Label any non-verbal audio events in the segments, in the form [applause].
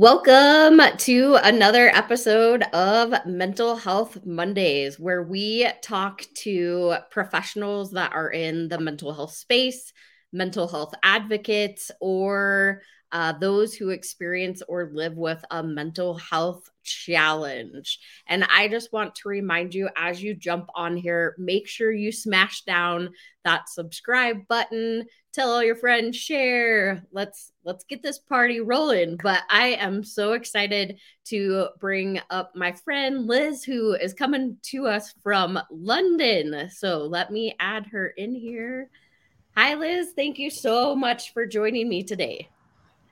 Welcome to another episode of Mental Health Mondays, where we talk to professionals that are in the mental health space, mental health advocates, or uh, those who experience or live with a mental health challenge. And I just want to remind you as you jump on here, make sure you smash down that subscribe button, tell all your friends, share. Let's let's get this party rolling. But I am so excited to bring up my friend Liz who is coming to us from London. So let me add her in here. Hi Liz, thank you so much for joining me today.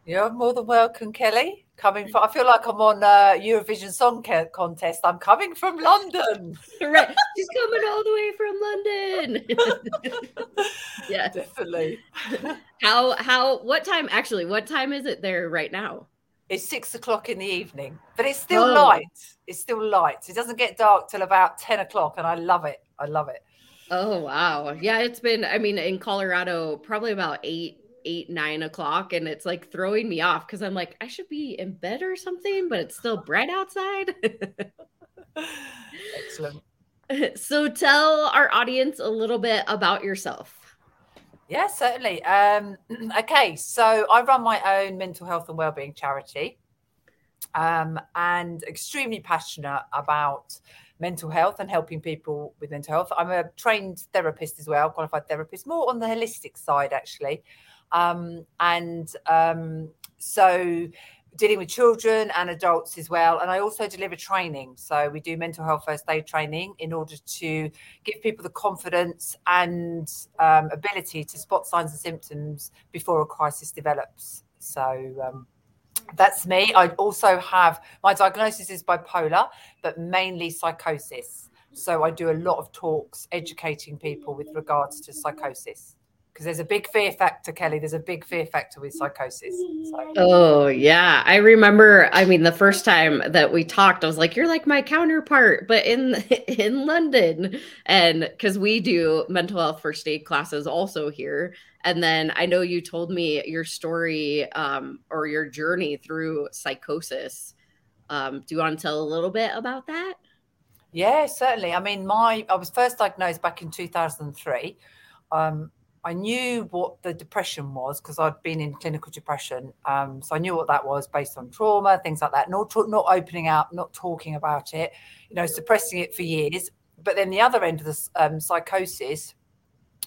You're more than welcome, Kelli. Coming from, I feel like I'm on a Eurovision Song Contest. I'm coming from London. [laughs] right, she's coming all the way from London. [laughs] yeah, definitely. [laughs] how how what time? Actually, what time is it there right now? It's six o'clock in the evening, but it's still oh. light. It's still light. It doesn't get dark till about ten o'clock, and I love it. I love it. Oh wow, yeah. It's been. I mean, in Colorado, probably about eight eight, nine o'clock, and it's like throwing me off because I'm like, I should be in bed or something, but it's still bright outside. Excellent. [laughs] So tell our audience a little bit about yourself. Yeah, certainly. Um, [clears throat] okay, so I run my own mental health and wellbeing charity, um, and extremely passionate about mental health and helping people with mental health. I'm a trained therapist as well, qualified therapist, more on the holistic side actually. Um, and um, so dealing with children and adults as well. And I also deliver training. So we do mental health first aid training in order to give people the confidence and um, ability to spot signs and symptoms before a crisis develops. So um, that's me. I also have my diagnosis is bipolar, but mainly psychosis. So I do a lot of talks educating people with regards to psychosis because there's a big fear factor, Kelli. There's a big fear factor with psychosis. So. Oh yeah, I remember. I mean, the first time that we talked, I was like, "You're like my counterpart," but in [laughs] in London, and because we do mental health first aid classes also here. And then I know you told me your story um, or your journey through psychosis. Um, do you want to tell a little bit about that? Yeah, certainly. I mean, my I was first diagnosed back in 2003. Um, I knew what the depression was because I'd been in clinical depression. Um, so I knew what that was based on trauma, things like that. Not not opening up, not talking about it, you know, suppressing it for years. But then the other end of the um, psychosis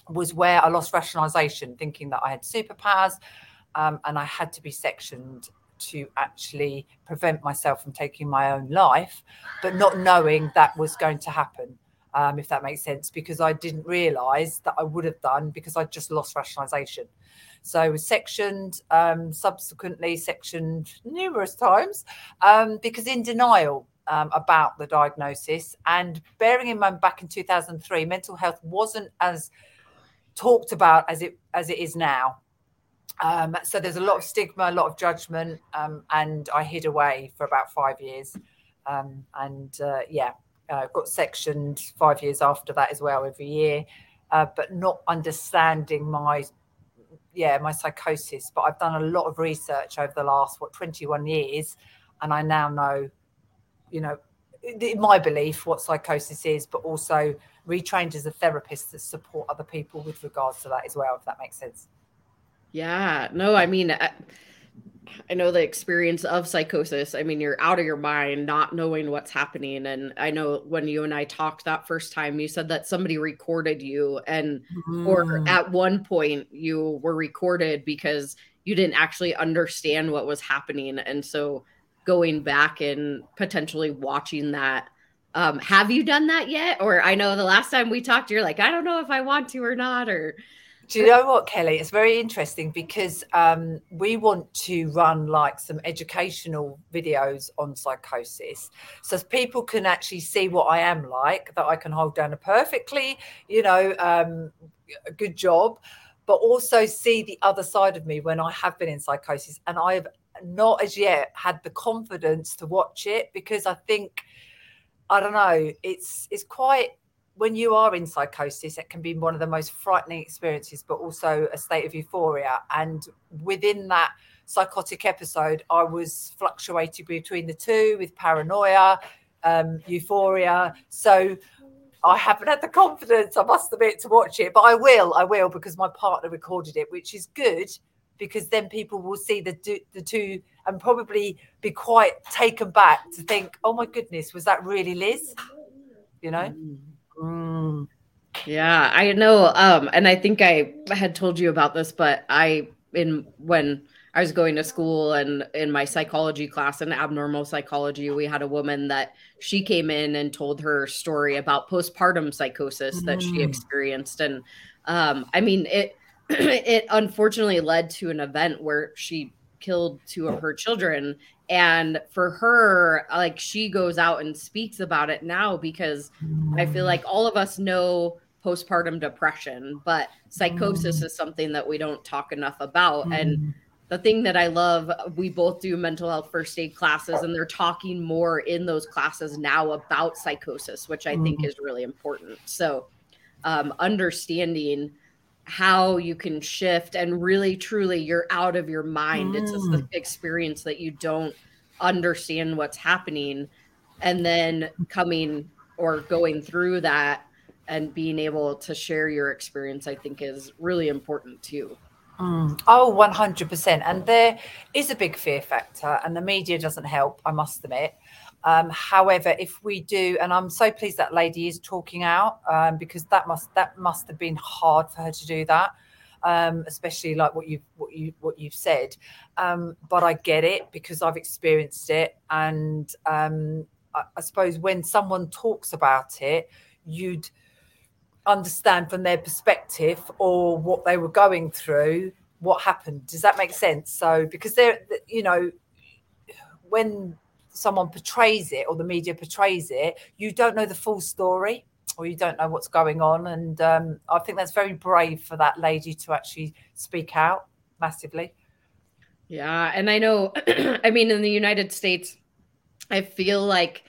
was where I lost rationalization, thinking that I had superpowers um, and I had to be sectioned to actually prevent myself from taking my own life, but not knowing that was going to happen um, if that makes sense, because I didn't realize that I would have done because I just lost rationalization. So I was sectioned, um, subsequently sectioned numerous times um, because in denial um, about the diagnosis. And bearing in mind, back in 2003, mental health wasn't as talked about as it as it is now. Um, so there's a lot of stigma, a lot of judgment, um, and I hid away for about five years. and uh, yeah, uh, got sectioned five years after that as well every year uh, but not understanding my yeah my psychosis. But i've done a lot of research over the last what 21 years and i now know you know in my belief what psychosis is but also retrained as a therapist to support other people with regards to that as well if that makes sense. Yeah no i mean I- I know the experience of psychosis. I mean, you're out of your mind, not knowing what's happening. And I know when you and I talked that first time, you said that somebody recorded you, and mm. or at one point you were recorded because you didn't actually understand what was happening. And so going back and potentially watching that. Um, have you done that yet? Or I know the last time we talked, you're like, I don't know if I want to or not, or do you know what, Kelli? It's very interesting because um, we want to run like some educational videos on psychosis so people can actually see what I am like, that I can hold down a perfectly, you know, um, good job, but also see the other side of me when I have been in psychosis. And I've not as yet had the confidence to watch it because I think, I don't know, it's it's quite when you are in psychosis, it can be one of the most frightening experiences, but also a state of euphoria. And within that psychotic episode, I was fluctuating between the two with paranoia, um, euphoria. So I haven't had the confidence, I must admit, to watch it, but I will. I will because my partner recorded it, which is good because then people will see the the two and probably be quite taken back to think, "Oh my goodness, was that really Liz?" You know. Mm. Yeah, I know. Um, and I think I had told you about this, but I in when I was going to school and in my psychology class in abnormal psychology, we had a woman that she came in and told her story about postpartum psychosis mm. that she mm. experienced. And um, I mean, it [clears throat] it unfortunately led to an event where she killed two of her children. And for her, like she goes out and speaks about it now because I feel like all of us know postpartum depression, but psychosis mm. is something that we don't talk enough about. Mm. And the thing that I love, we both do mental health first aid classes, and they're talking more in those classes now about psychosis, which I mm. think is really important. So, um, understanding how you can shift and really truly you're out of your mind. It's this experience that you don't understand what's happening, and then coming or going through that and being able to share your experience, I think is really important too. Mm. Oh, 100%. And there is a big fear factor, and the media doesn't help, I must admit. Um, however, if we do, and I'm so pleased that lady is talking out um, because that must that must have been hard for her to do that, um, especially like what you what you what you've said. Um, but I get it because I've experienced it, and um, I, I suppose when someone talks about it, you'd understand from their perspective or what they were going through what happened. Does that make sense? So because they're you know when someone portrays it or the media portrays it you don't know the full story or you don't know what's going on. And um, i think that's very brave for that lady to actually speak out massively. Yeah and i know [clears throat] i mean in the united states i feel like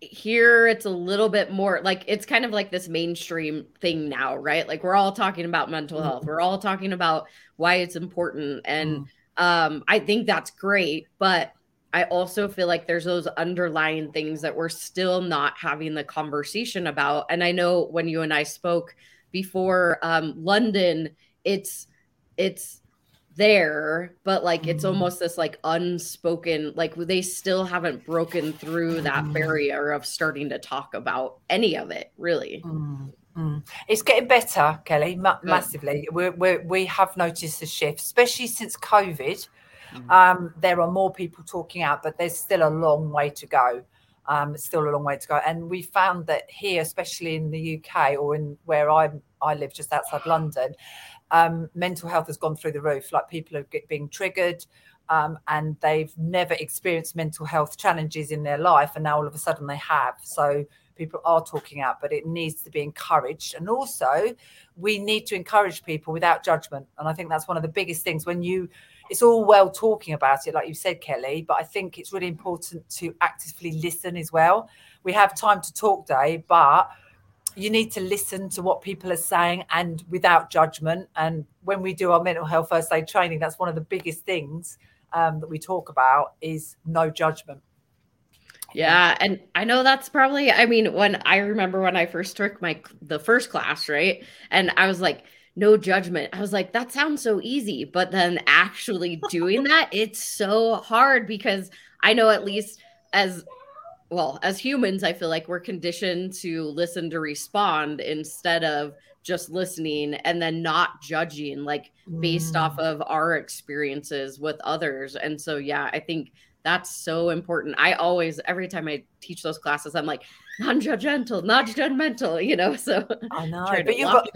here it's a little bit more like it's kind of like this mainstream thing now right? Like we're all talking about mental health. Mm. we're all talking about why it's important. And mm. um i think that's great but i also feel like there's those underlying things that we're still not having the conversation about and i know when you and i spoke before um london it's it's there but like it's mm-hmm. almost this like unspoken like they still haven't broken through that mm-hmm. barrier of starting to talk about any of it really mm-hmm. it's getting better kelli ma- massively we we we have noticed a shift especially since covid mm. um, there are more people talking out but there's still a long way to go um, still a long way to go and we found that here especially in the uk or in where i i live just outside london um, mental health has gone through the roof. Like people are being triggered um, and they've never experienced mental health challenges in their life. And now all of a sudden they have. So people are talking out, but it needs to be encouraged. And also, we need to encourage people without judgment. And I think that's one of the biggest things when you, it's all well talking about it, like you said, Kelli, but I think it's really important to actively listen as well. We have time to talk day, but you need to listen to what people are saying and without judgment. And when we do our mental health first aid training, that's one of the biggest things um, that we talk about is no judgment. Yeah, and I know that's probably I mean when I remember when I first took my the first class, right? And I was like no judgment. I was like that sounds so easy, but then actually doing [laughs] that it's so hard because I know at least as well, as humans, I feel like we're conditioned to listen to respond instead of just listening and then not judging, like based mm. off of our experiences with others. And so, yeah, I think that's so important. I always, every time I teach those classes, I'm like, non judgmental, non judgmental, you know? [laughs] So I know, but you've got,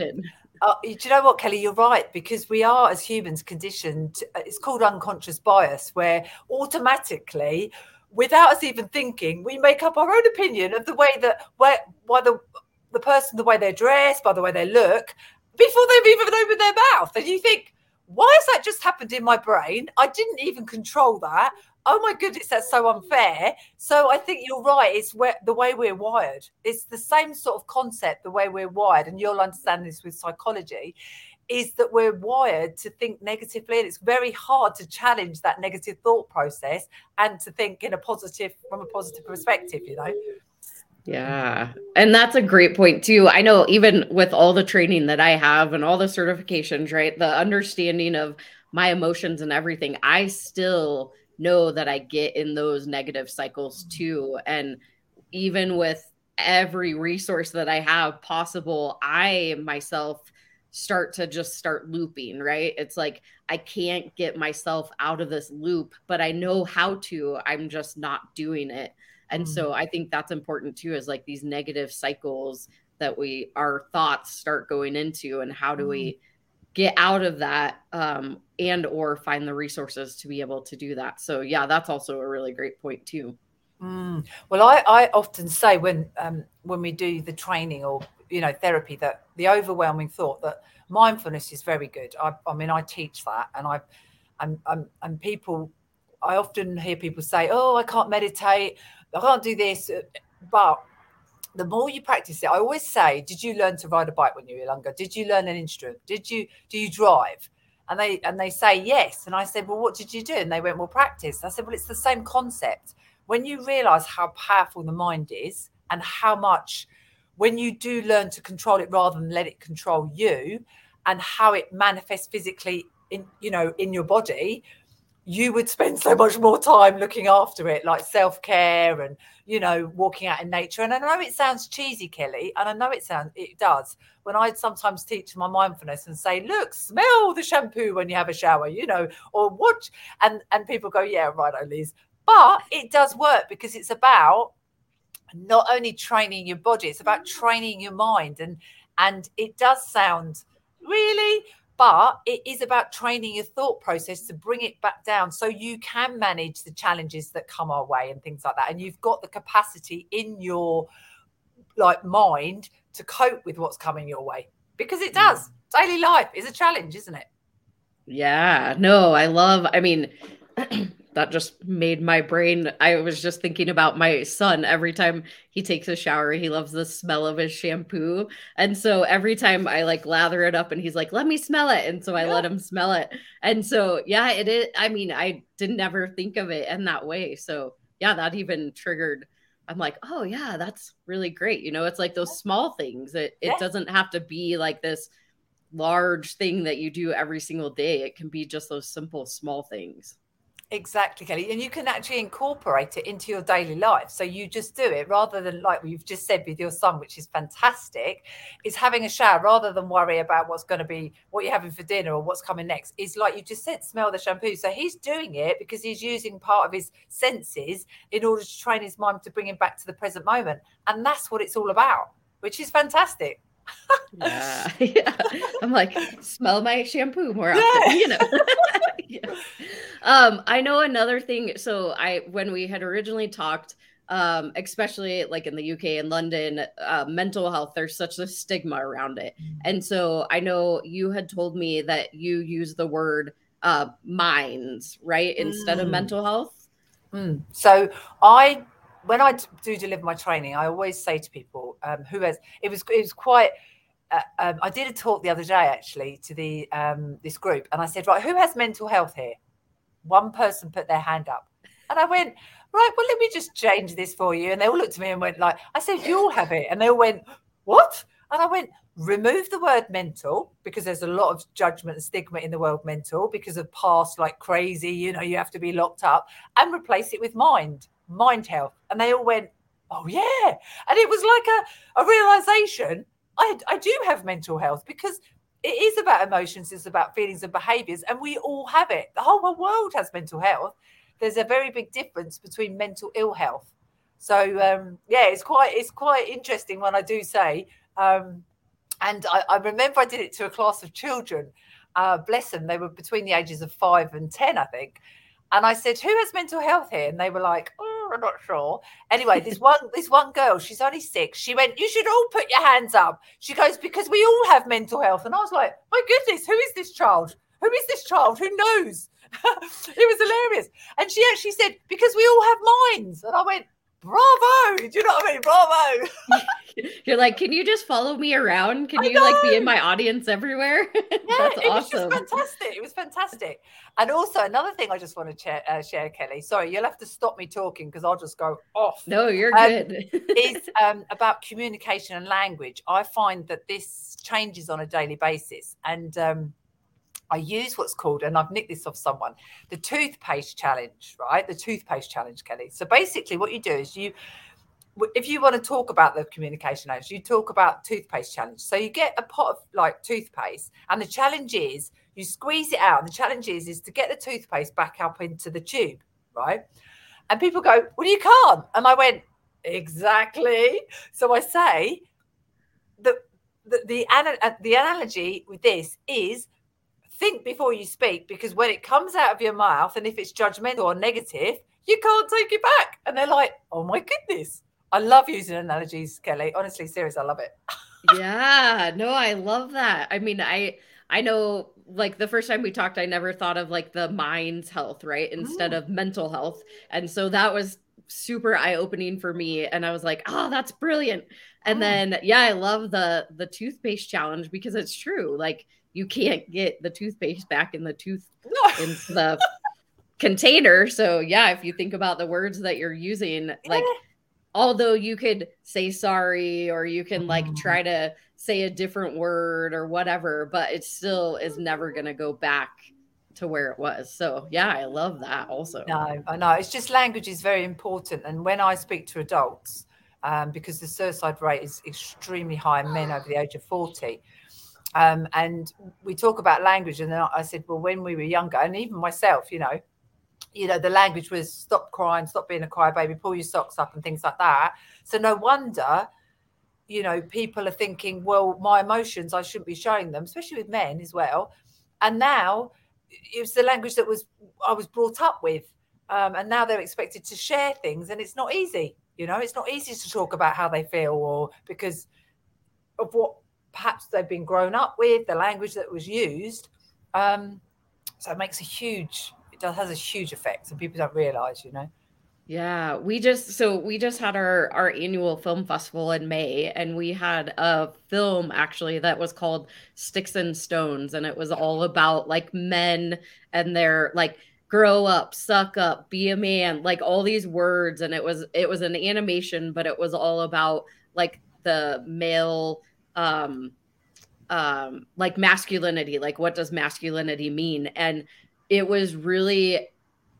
uh, do you know what, Kelli? You're right because we are as humans conditioned. It's called unconscious bias, where automatically without us even thinking, we make up our own opinion of the way that where why the the person, the way they're dressed, by the way they look, before they've even opened their mouth. And you think, why has that just happened in my brain? I didn't even control that. Oh my goodness, that's so unfair. So I think you're right. It's where the way we're wired. It's the same sort of concept, the way we're wired, and you'll understand this with psychology. is that we're wired to think negatively and it's very hard to challenge that negative thought process and to think in a positive from a positive perspective you know yeah. And that's a great point too. I know even with all the training that I have and all the certifications, right? The understanding of my emotions and everything, I still know that I get in those negative cycles too. And even with every resource that I have possible, I myself start to just start looping, right? It's like I can't get myself out of this loop, but I know how to. I'm just not doing it. And mm-hmm. so I think that's important too, is like these negative cycles that we, our thoughts start going into, and how do mm-hmm. we get out of that um, and or find the resources to be able to do that. So yeah, that's also a really great point too. Mm. Well, I, I often say when um, when we do the training or you know therapy that the overwhelming thought that mindfulness is very good. I, I mean, I teach that, and I and, and and people, I often hear people say, "Oh, I can't meditate. I can't do this. But the more you practice it, I always say, did you learn to ride a bike when you were younger? Did you learn an instrument? Did you do you drive? And they and they say yes. And I said, well, what did you do? And they went, well, practice. I said, well, it's the same concept. When you realize how powerful the mind is and how much when you do learn to control it rather than let it control you and how it manifests physically in you know in your body you would spend so much more time looking after it, like self care and you know walking out in nature. And I know it sounds cheesy, Kelli, and I know it sounds it does. When I sometimes teach my mindfulness and say, "Look, smell the shampoo when you have a shower," you know, or watch, and and people go, "Yeah, right, Liz." But it does work because it's about not only training your body; it's about training your mind, and and it does sound really but it is about training your thought process to bring it back down so you can manage the challenges that come our way and things like that. And you've got the capacity in your like mind to cope with what's coming your way because it does. Mm. Daily life is a challenge isn't it? Yeah no i love i mean [clears throat] that just made my brain i was just thinking about my son. Every time he takes a shower he loves the smell of his shampoo. And so every time i like lather it up and he's like let me smell it. And so i yeah. let him smell it. And so yeah it is i mean i didn't ever think of it in that way. So yeah that even triggered i'm like oh yeah that's really great. You know it's like those small things. It, it doesn't have to be like this large thing that you do every single day. It can be just those simple small things Exactly, Kelli. And you can actually incorporate it into your daily life. So you just do it rather than like you've just said with your son, which is fantastic, is having a shower rather than worry about what's going to be what you're having for dinner or what's coming next. Is like you just said, smell the shampoo. So he's doing it because he's using part of his senses in order to train his mind to bring him back to the present moment. And that's what it's all about, which is fantastic. Yeah. [laughs] yeah. I'm like, smell my shampoo more often, yeah. you know. [laughs] yeah. Um, I know another thing. So I when we had originally talked, um, especially like in the UK and London, uh, mental health, there's such a stigma around it. Mm. And so I know you had told me that you use the word uh minds, right? Instead mm. of mental health. Mm. So I when I do deliver my training, I always say to people um, who has it was it was quite. Uh, um, I did a talk the other day actually to the um, this group, and I said, right, who has mental health here? One person put their hand up, and I went, right, well, let me just change this for you. And they all looked at me and went like, I said, you all have it, and they all went, what? And I went, remove the word mental because there's a lot of judgment and stigma in the world mental because of past like crazy, you know, you have to be locked up, and replace it with mind mind health. And they all went, oh, yeah. And it was like a, a realization I, I do have mental health because it is about emotions, it's about feelings and behaviors, and we all have it. The whole world has mental health. There's a very big difference between mental ill health. So um, yeah, it's quite it's quite interesting when I do say, um, and I, I, remember I did it to a class of children. Uh, bless them, they were between the ages of five and ten, I think. And I said, "Who has mental health here?" And they were like, "Oh, I'm not sure. Anyway, this one this one girl, she's only six. She went, You should all put your hands up. She goes, Because we all have mental health. And I was like, My goodness, who is this child? Who is this child? Who knows? [laughs] it was hilarious. And she actually said, Because we all have minds. And I went, bravo. Do you know what I mean? Bravo. [laughs] [laughs] You're like, can you just follow me around? Can I you know. like be in my audience everywhere? [laughs] Yeah, That's it awesome. was just fantastic. It was fantastic. And also another thing I just want to share, uh, share Kelli. Sorry, you'll have to stop me talking because I'll just go off. No, you're um, good. is [laughs] um, about communication and language. I find that this changes on a daily basis, and um, I use what's called, and I've nicked this off someone, the toothpaste challenge, right? The toothpaste challenge, Kelli. So basically, what you do is you, if you want to talk about the communication challenge, you talk about toothpaste challenge. So you get a pot of like toothpaste, and the challenge is you squeeze it out. And the challenge is is to get the toothpaste back up into the tube, right? And people go, "Well, you can't." And I went, "Exactly." So I say the the, the, uh, the analogy with this is think before you speak because when it comes out of your mouth and if it's judgmental or negative, you can't take it back. And they're like, oh my goodness. I love using analogies, Kelli. Honestly, serious, I love it. [laughs] yeah, no, I love that. I mean, I I know like the first time we talked, I never thought of like the mind's health, right? Instead mm. of mental health. And so that was super eye-opening for me. And I was like, oh, that's brilliant. And mm. then yeah, I love the the toothpaste challenge because it's true. Like you can't get the toothpaste back in the tooth [laughs] in the container. So yeah, if you think about the words that you're using, like although you could say sorry or you can like mm-hmm. try to say a different word or whatever, but it still is never gonna go back to where it was. So yeah, I love that also. No, I know. It's just language is very important. And when I speak to adults, um, because the suicide rate is extremely high in men over the age of 40, um, and we talk about language, and then I said, well, when we were younger, and even myself, you know, you know, the language was stop crying, stop being a crybaby, pull your socks up, and things like that. So no wonder, you know, people are thinking, well, my emotions, I shouldn't be showing them, especially with men as well. And now it was the language that was I was brought up with, um, and now they're expected to share things, and it's not easy. You know, it's not easy to talk about how they feel or because of what perhaps they've been grown up with, the language that was used. Um, so it makes a huge, does, has a huge effect, and people don't realize, you know. Yeah, we just so we just had our our annual film festival in May and we had a film actually that was called Sticks and Stones and it was all about like men and their like grow up, suck up, be a man, like all these words and it was it was an animation but it was all about like the male um um like masculinity like what does masculinity mean and it was really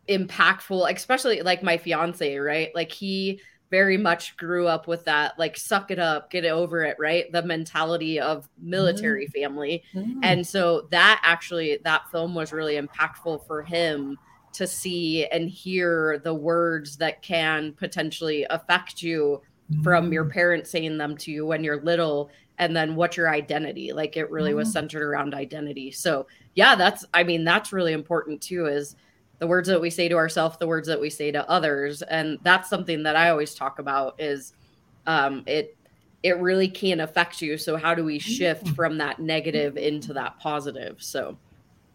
impactful especially like my fiance right like he very much grew up with that like suck it up get over it right the mentality of military mm. family mm. and so that actually that film was really impactful for him to see and hear the words that can potentially affect you mm. from your mm. parents saying them to you when you're little and then what's your identity like it really was mm-hmm. centered around identity. So yeah that's i mean that's really important too is the words that we say to ourselves the words that we say to others. And that's something that i always talk about is um it it really can affect you. So how do we shift mm-hmm. from that negative into that positive? So.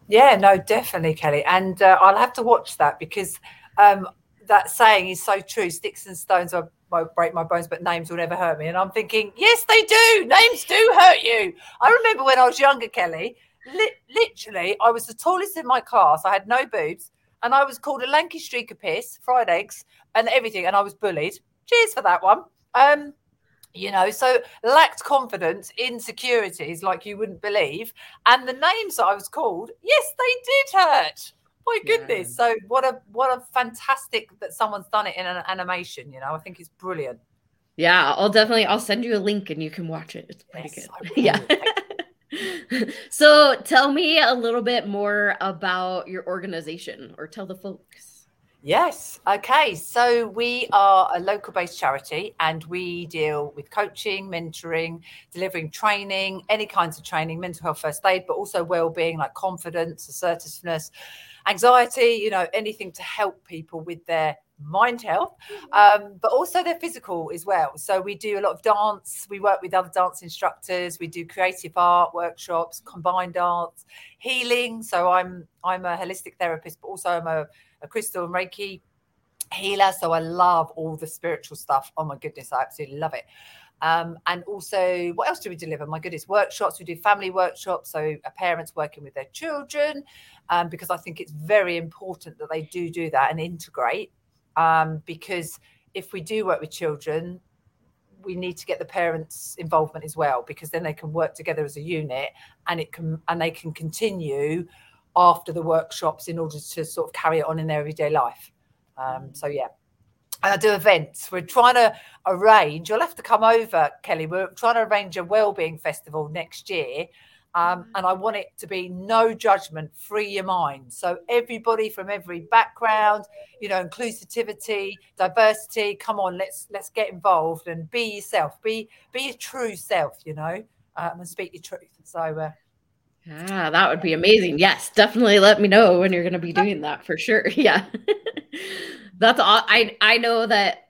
Yeah no definitely kelli. And uh, i'll have to watch that because um that saying is so true. Sticks and stones are break my bones, but names will never hurt me. And I'm thinking, yes, they do. Names do hurt you. I remember when I was younger, Kelli, li- literally, I was the tallest in my class. I had no boobs, and I was called a lanky streak of piss, fried eggs, and everything. And I was bullied. Cheers for that one. Um, you know, so lacked confidence, insecurities like you wouldn't believe. And the names that I was called, yes, they did hurt my goodness. Yeah. So what a what a fantastic that someone's done it in an animation, you know. I think it's brilliant. Yeah, I'll definitely I'll send you a link and you can watch it. It's pretty yes, good. [laughs] Yeah. [laughs] so tell me a little bit more about your organization or tell the folks. Yes. Okay. So we are a local based charity and we deal with coaching, mentoring, delivering training, any kinds of training, mental health first aid, but also well-being like confidence, assertiveness, anxiety, you know, anything to help people with their mind health, mm-hmm. um, but also their physical as well. So we do a lot of dance. We work with other dance instructors. We do creative art workshops, combined arts, healing. So I'm I'm a holistic therapist, but also I'm a, a crystal and Reiki healer. So I love all the spiritual stuff. Oh my goodness, I absolutely love it. Um, and also, what else do we deliver? My goodness, workshops. We do family workshops, so parents working with their children, um, because I think it's very important that they do do that and integrate. Um, because if we do work with children, we need to get the parents' involvement as well, because then they can work together as a unit, and it can and they can continue after the workshops in order to sort of carry it on in their everyday life. Um, so yeah, and I do events. We're trying to arrange. You'll have to come over, Kelli. We're trying to arrange a wellbeing festival next year. Um, mm. and I want it to be no judgment, free your mind. So everybody from every background, you know, inclusivity, diversity. Come on, let's let's get involved and be yourself. Be be your true self. You know, um, and speak your truth. So. Uh, Ah, that would be amazing. Yes, definitely let me know when you're going to be doing that for sure. [laughs] Yeah. That's all I I know that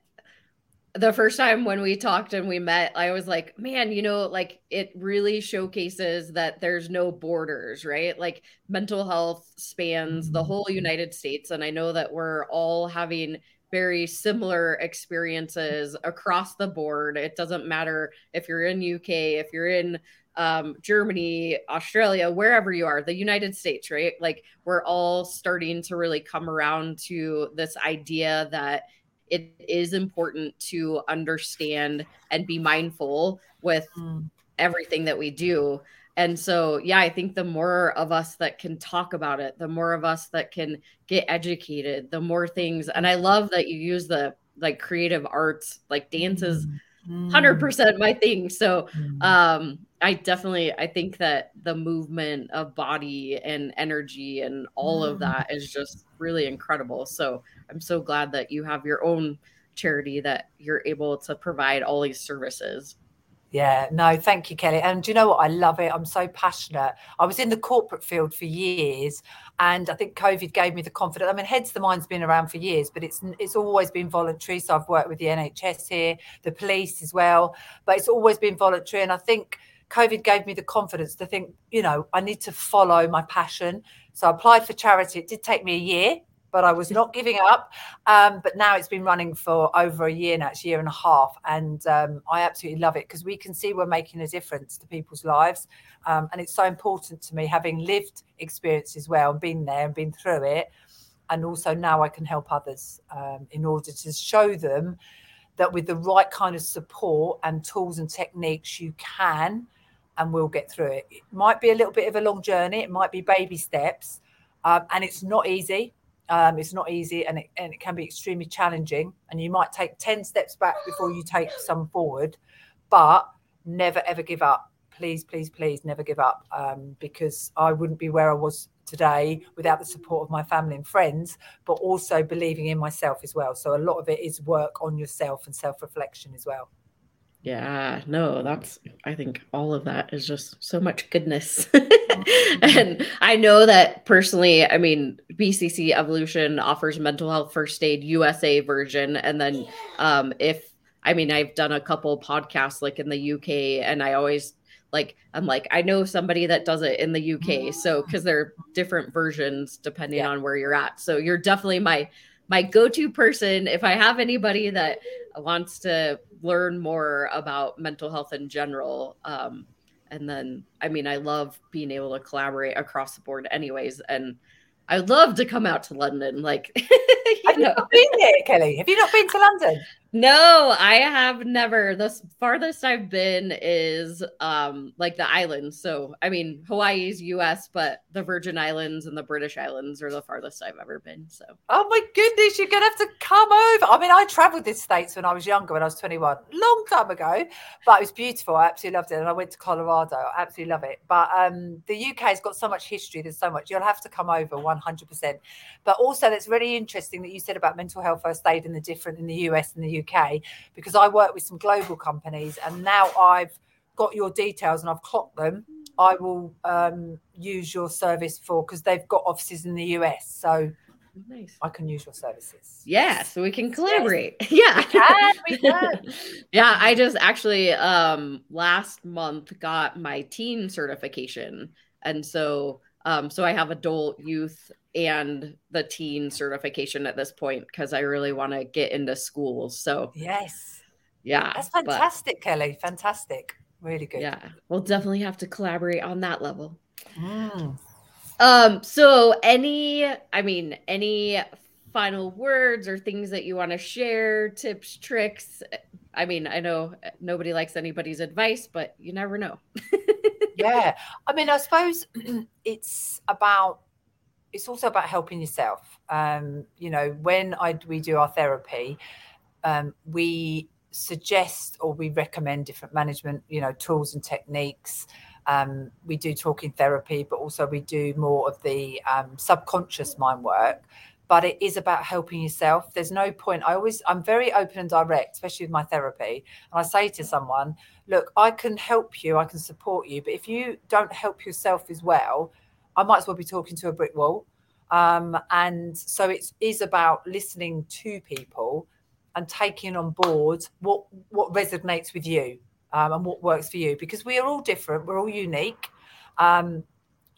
the first time when we talked and we met, I was like, man, you know, like it really showcases that there's no borders, right? Like mental health spans the whole United States. And I know that we're all having very similar experiences across the board. It doesn't matter if you're in UK, if you're in um, Germany, Australia, wherever you are, the United States, right? Like we're all starting to really come around to this idea that it is important to understand and be mindful with mm. everything that we do. And so, yeah, I think the more of us that can talk about it, the more of us that can get educated, the more things. And I love that you use the like creative arts, like dances. Mm 100% mm. my thing so mm. um i definitely i think that the movement of body and energy and all of mm. that is just really incredible so i'm so glad that you have your own charity that you're able to provide all these services yeah, no, thank you, Kelli. And do you know what? I love it. I'm so passionate. I was in the corporate field for years, and I think COVID gave me the confidence. I mean, Heads2minds's been around for years, but it's it's always been voluntary. So I've worked with the NHS here, the police as well, but it's always been voluntary. And I think COVID gave me the confidence to think, you know, I need to follow my passion. So I applied for charity. It did take me a year but I was not giving up. Um, but now it's been running for over a year now, it's a year and a half. And um, I absolutely love it because we can see we're making a difference to people's lives. Um, and it's so important to me having lived experience as well and been there and been through it. And also now I can help others um, in order to show them that with the right kind of support and tools and techniques, you can and we'll get through it. It might be a little bit of a long journey, it might be baby steps. Um, and it's not easy. Um, it's not easy and it, and it can be extremely challenging. And you might take 10 steps back before you take some forward, but never ever give up. Please, please, please never give up um, because I wouldn't be where I was today without the support of my family and friends, but also believing in myself as well. So a lot of it is work on yourself and self reflection as well. Yeah, no, that's, I think all of that is just so much goodness. [laughs] and I know that personally, I mean, BCC Evolution offers mental health first aid USA version. And then um, if, I mean, I've done a couple podcasts like in the UK, and I always like, I'm like, I know somebody that does it in the UK. So, because there are different versions depending yeah. on where you're at. So, you're definitely my, my go-to person if i have anybody that wants to learn more about mental health in general um, and then i mean i love being able to collaborate across the board anyways and i'd love to come out to london like [laughs] you have know. you not been kelli have you not been to london no, I have never. The farthest I've been is um like the islands. So I mean Hawaii is US, but the Virgin Islands and the British Islands are the farthest I've ever been. So Oh my goodness, you're gonna have to come over. I mean, I traveled the States when I was younger, when I was 21, long time ago, but it was beautiful. I absolutely loved it. And I went to Colorado. I absolutely love it. But um the UK has got so much history, there's so much. You'll have to come over 100%. But also that's really interesting that you said about mental health first aid and the different in the US and the UK UK because I work with some global companies and now I've got your details and I've clocked them. I will um, use your service for because they've got offices in the US. So nice. I can use your services. Yeah, so we can collaborate. Yes. [laughs] Yeah. We can, we can. [laughs] yeah, I just actually um last month got my teen certification. And so Um, so I have adult, youth, and the teen certification at this point because I really want to get into schools. So yes, yeah, that's fantastic, but, Kelli. Fantastic, really good. Yeah, we'll definitely have to collaborate on that level. Mm. Um, so any, I mean, any final words or things that you want to share, tips, tricks? I mean, I know nobody likes anybody's advice, but you never know. [laughs] yeah. I mean, I suppose [clears throat] it's about it's also about helping yourself. Um, you know, when I we do our therapy, um, we suggest or we recommend different management, you know, tools and techniques. Um, we do talking therapy, but also we do more of the um, subconscious mind work. But it is about helping yourself. There's no point. I always, I'm very open and direct, especially with my therapy. And I say to someone, look, I can help you, I can support you, but if you don't help yourself as well, I might as well be talking to a brick wall. Um, and so it is about listening to people and taking on board what what resonates with you um, and what works for you because we are all different we're all unique. Um,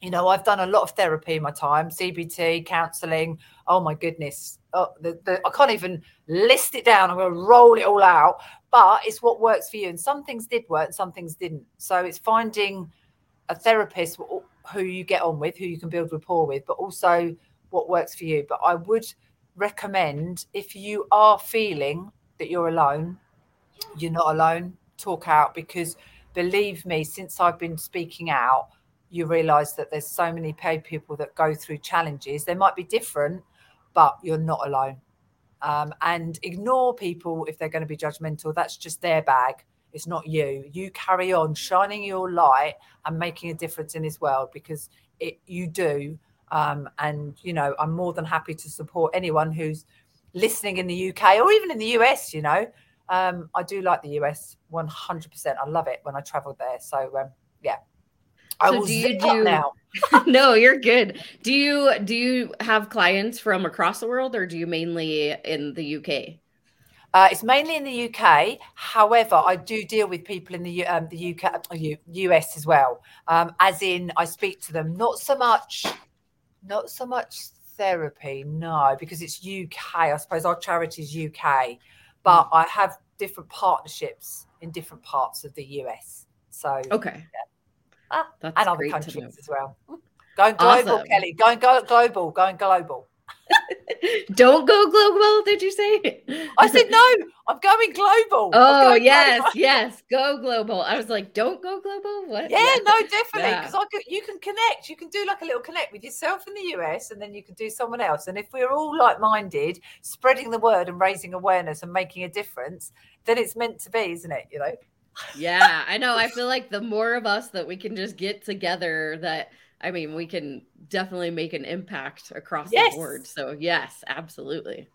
you know i've done a lot of therapy in my time cbt counseling oh my goodness. Oh, the, the, i can't even list it down. I'm going to roll it all out but it's what works for you. And some things did work and some things didn't. So it's finding a therapist who you get on with who you can build rapport with but also what works for you but i would recommend if you are feeling that you're alone you're not alone talk out because believe me, since I've been speaking out, you realize that there's so many paid people that go through challenges. They might be different, but you're not alone. Um, and ignore people if they're going to be judgmental. That's just their bag. It's not you. You carry on shining your light and making a difference in this world because it you do. Um, and you know, I'm more than happy to support anyone who's listening in the UK or even in the US. You know, um, I do like the US 100%. I love it when I travel there. So, um, yeah. I so will do you do now. [laughs] no, you're good. Do you do you have clients from across the world or do you mainly in the UK? Uh, it's mainly in the UK. However, I do deal with people in the um, the UK, US as well. Um, as in, I speak to them. Not so much, not so much therapy. No, because it's UK. I suppose our charity is UK but I have different partnerships in different parts of the US. So okay, yeah. ah, and other countries as well. Going global, awesome. Kelli. Going go- global. Going global. [laughs] Don't go global, did you say? I said no, I'm going global. Oh, going yes, global. yes, go global. I was like, don't go global. What? Yeah, no, definitely. Because yeah. I could, you can connect. You can do like a little connect with yourself in the US and then you can do someone else. And if we're all like minded, spreading the word and raising awareness and making a difference, then it's meant to be, isn't it? You know? Yeah, I know. I feel like the more of us that we can just get together that I mean, we can definitely make an impact across yes. the board. So, yes, absolutely.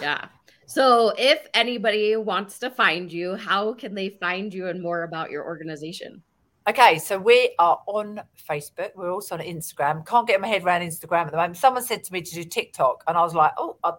Yeah. So, if anybody wants to find you, how can they find you and more about your organization? Okay, so we are on Facebook. We're also on Instagram. Can't get my head around Instagram at the moment. Someone said to me to do TikTok, and I was like, "Oh, I,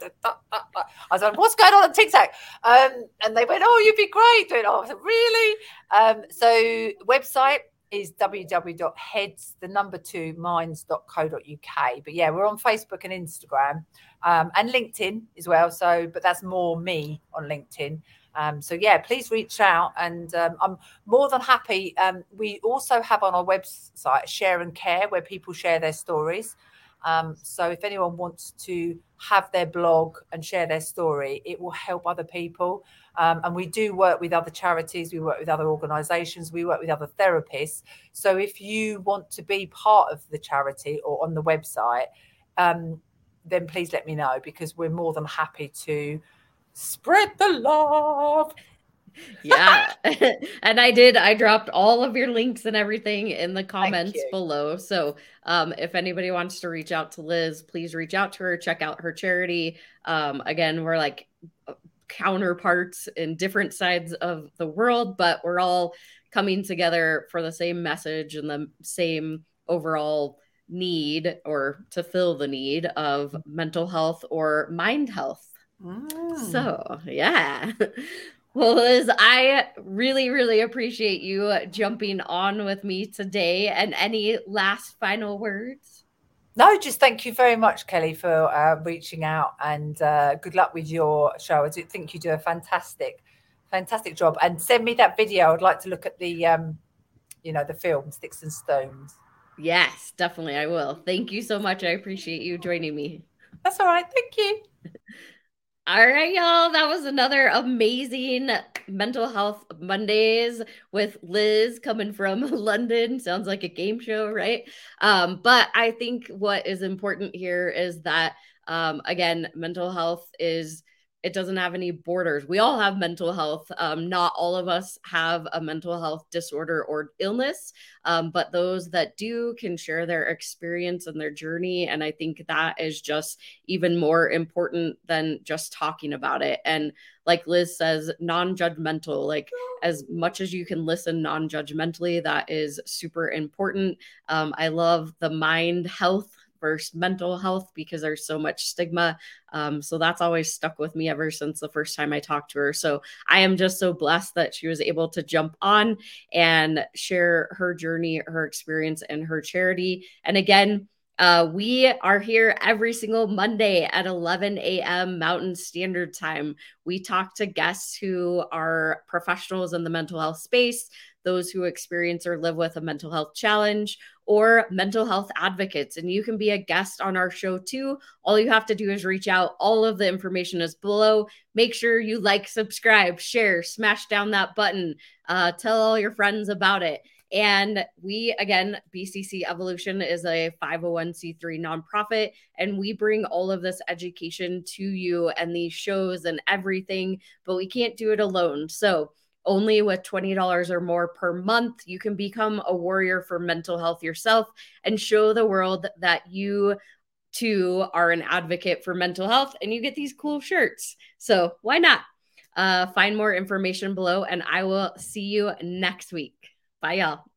was like, what's going on on TikTok?" Um, and they went, "Oh, you'd be great doing." Oh, I like, "Really?" Um, so website is www.heads the number two minds.co.uk but yeah we're on facebook and instagram um, and linkedin as well. So but that's more me on linkedin. Um, so yeah please reach out. And um, i'm more than happy um, we also have on our website share and care where people share their stories. Um, so if anyone wants to have their blog and share their story it will help other people um, and we do work with other charities, we work with other organisations, we work with other therapists. So if you want to be part of the charity or on the website, um, then please let me know because we're more than happy to spread the love. [laughs] yeah. [laughs] and I did, I dropped all of your links and everything in the comments below. So um, if anybody wants to reach out to Liz, please reach out to her, check out her charity. Um, again, we're like counterparts in different sides of the world, but we're all coming together for the same message and the same overall need or to fill the need of mental health or mind health. Mm. So, yeah. [laughs] Well, Liz, I really, really appreciate you jumping on with me today. And any last final words? No, just thank you very much, Kelli, for uh, reaching out and uh, good luck with your show. I do think you do a fantastic, fantastic job. And send me that video. I'd like to look at the, um, you know, the film Sticks and Stones. Yes, definitely. I will. Thank you so much. I appreciate you joining me. That's all right. Thank you. [laughs] All right, y'all. That was another amazing mental health Mondays with Liz coming from [laughs] London. Sounds like a game show, right? Um, but I think what is important here is that, um, again, mental health is it doesn't have any borders. We all have mental health. Um, not all of us have a mental health disorder or illness, um, but those that do can share their experience and their journey. And I think that is just even more important than just talking about it. And like Liz says, non judgmental, like as much as you can listen non judgmentally, that is super important. Um, I love the mind health mental health because there's so much stigma. Um, so that's always stuck with me ever since the first time I talked to her. So I am just so blessed that she was able to jump on and share her journey, her experience, and her charity. And again, uh, we are here every single Monday at 11 a.m. Mountain Standard Time. We talk to guests who are professionals in the mental health space, those who experience or live with a mental health challenge, or mental health advocates. And you can be a guest on our show too. All you have to do is reach out. All of the information is below. Make sure you like, subscribe, share, smash down that button, uh, tell all your friends about it. And we, again, BCC Evolution is a 501c3 nonprofit, and we bring all of this education to you and these shows and everything, but we can't do it alone. So, only with $20 or more per month, you can become a warrior for mental health yourself and show the world that you too are an advocate for mental health and you get these cool shirts. So why not? Uh, find more information below and I will see you next week. Bye, y'all.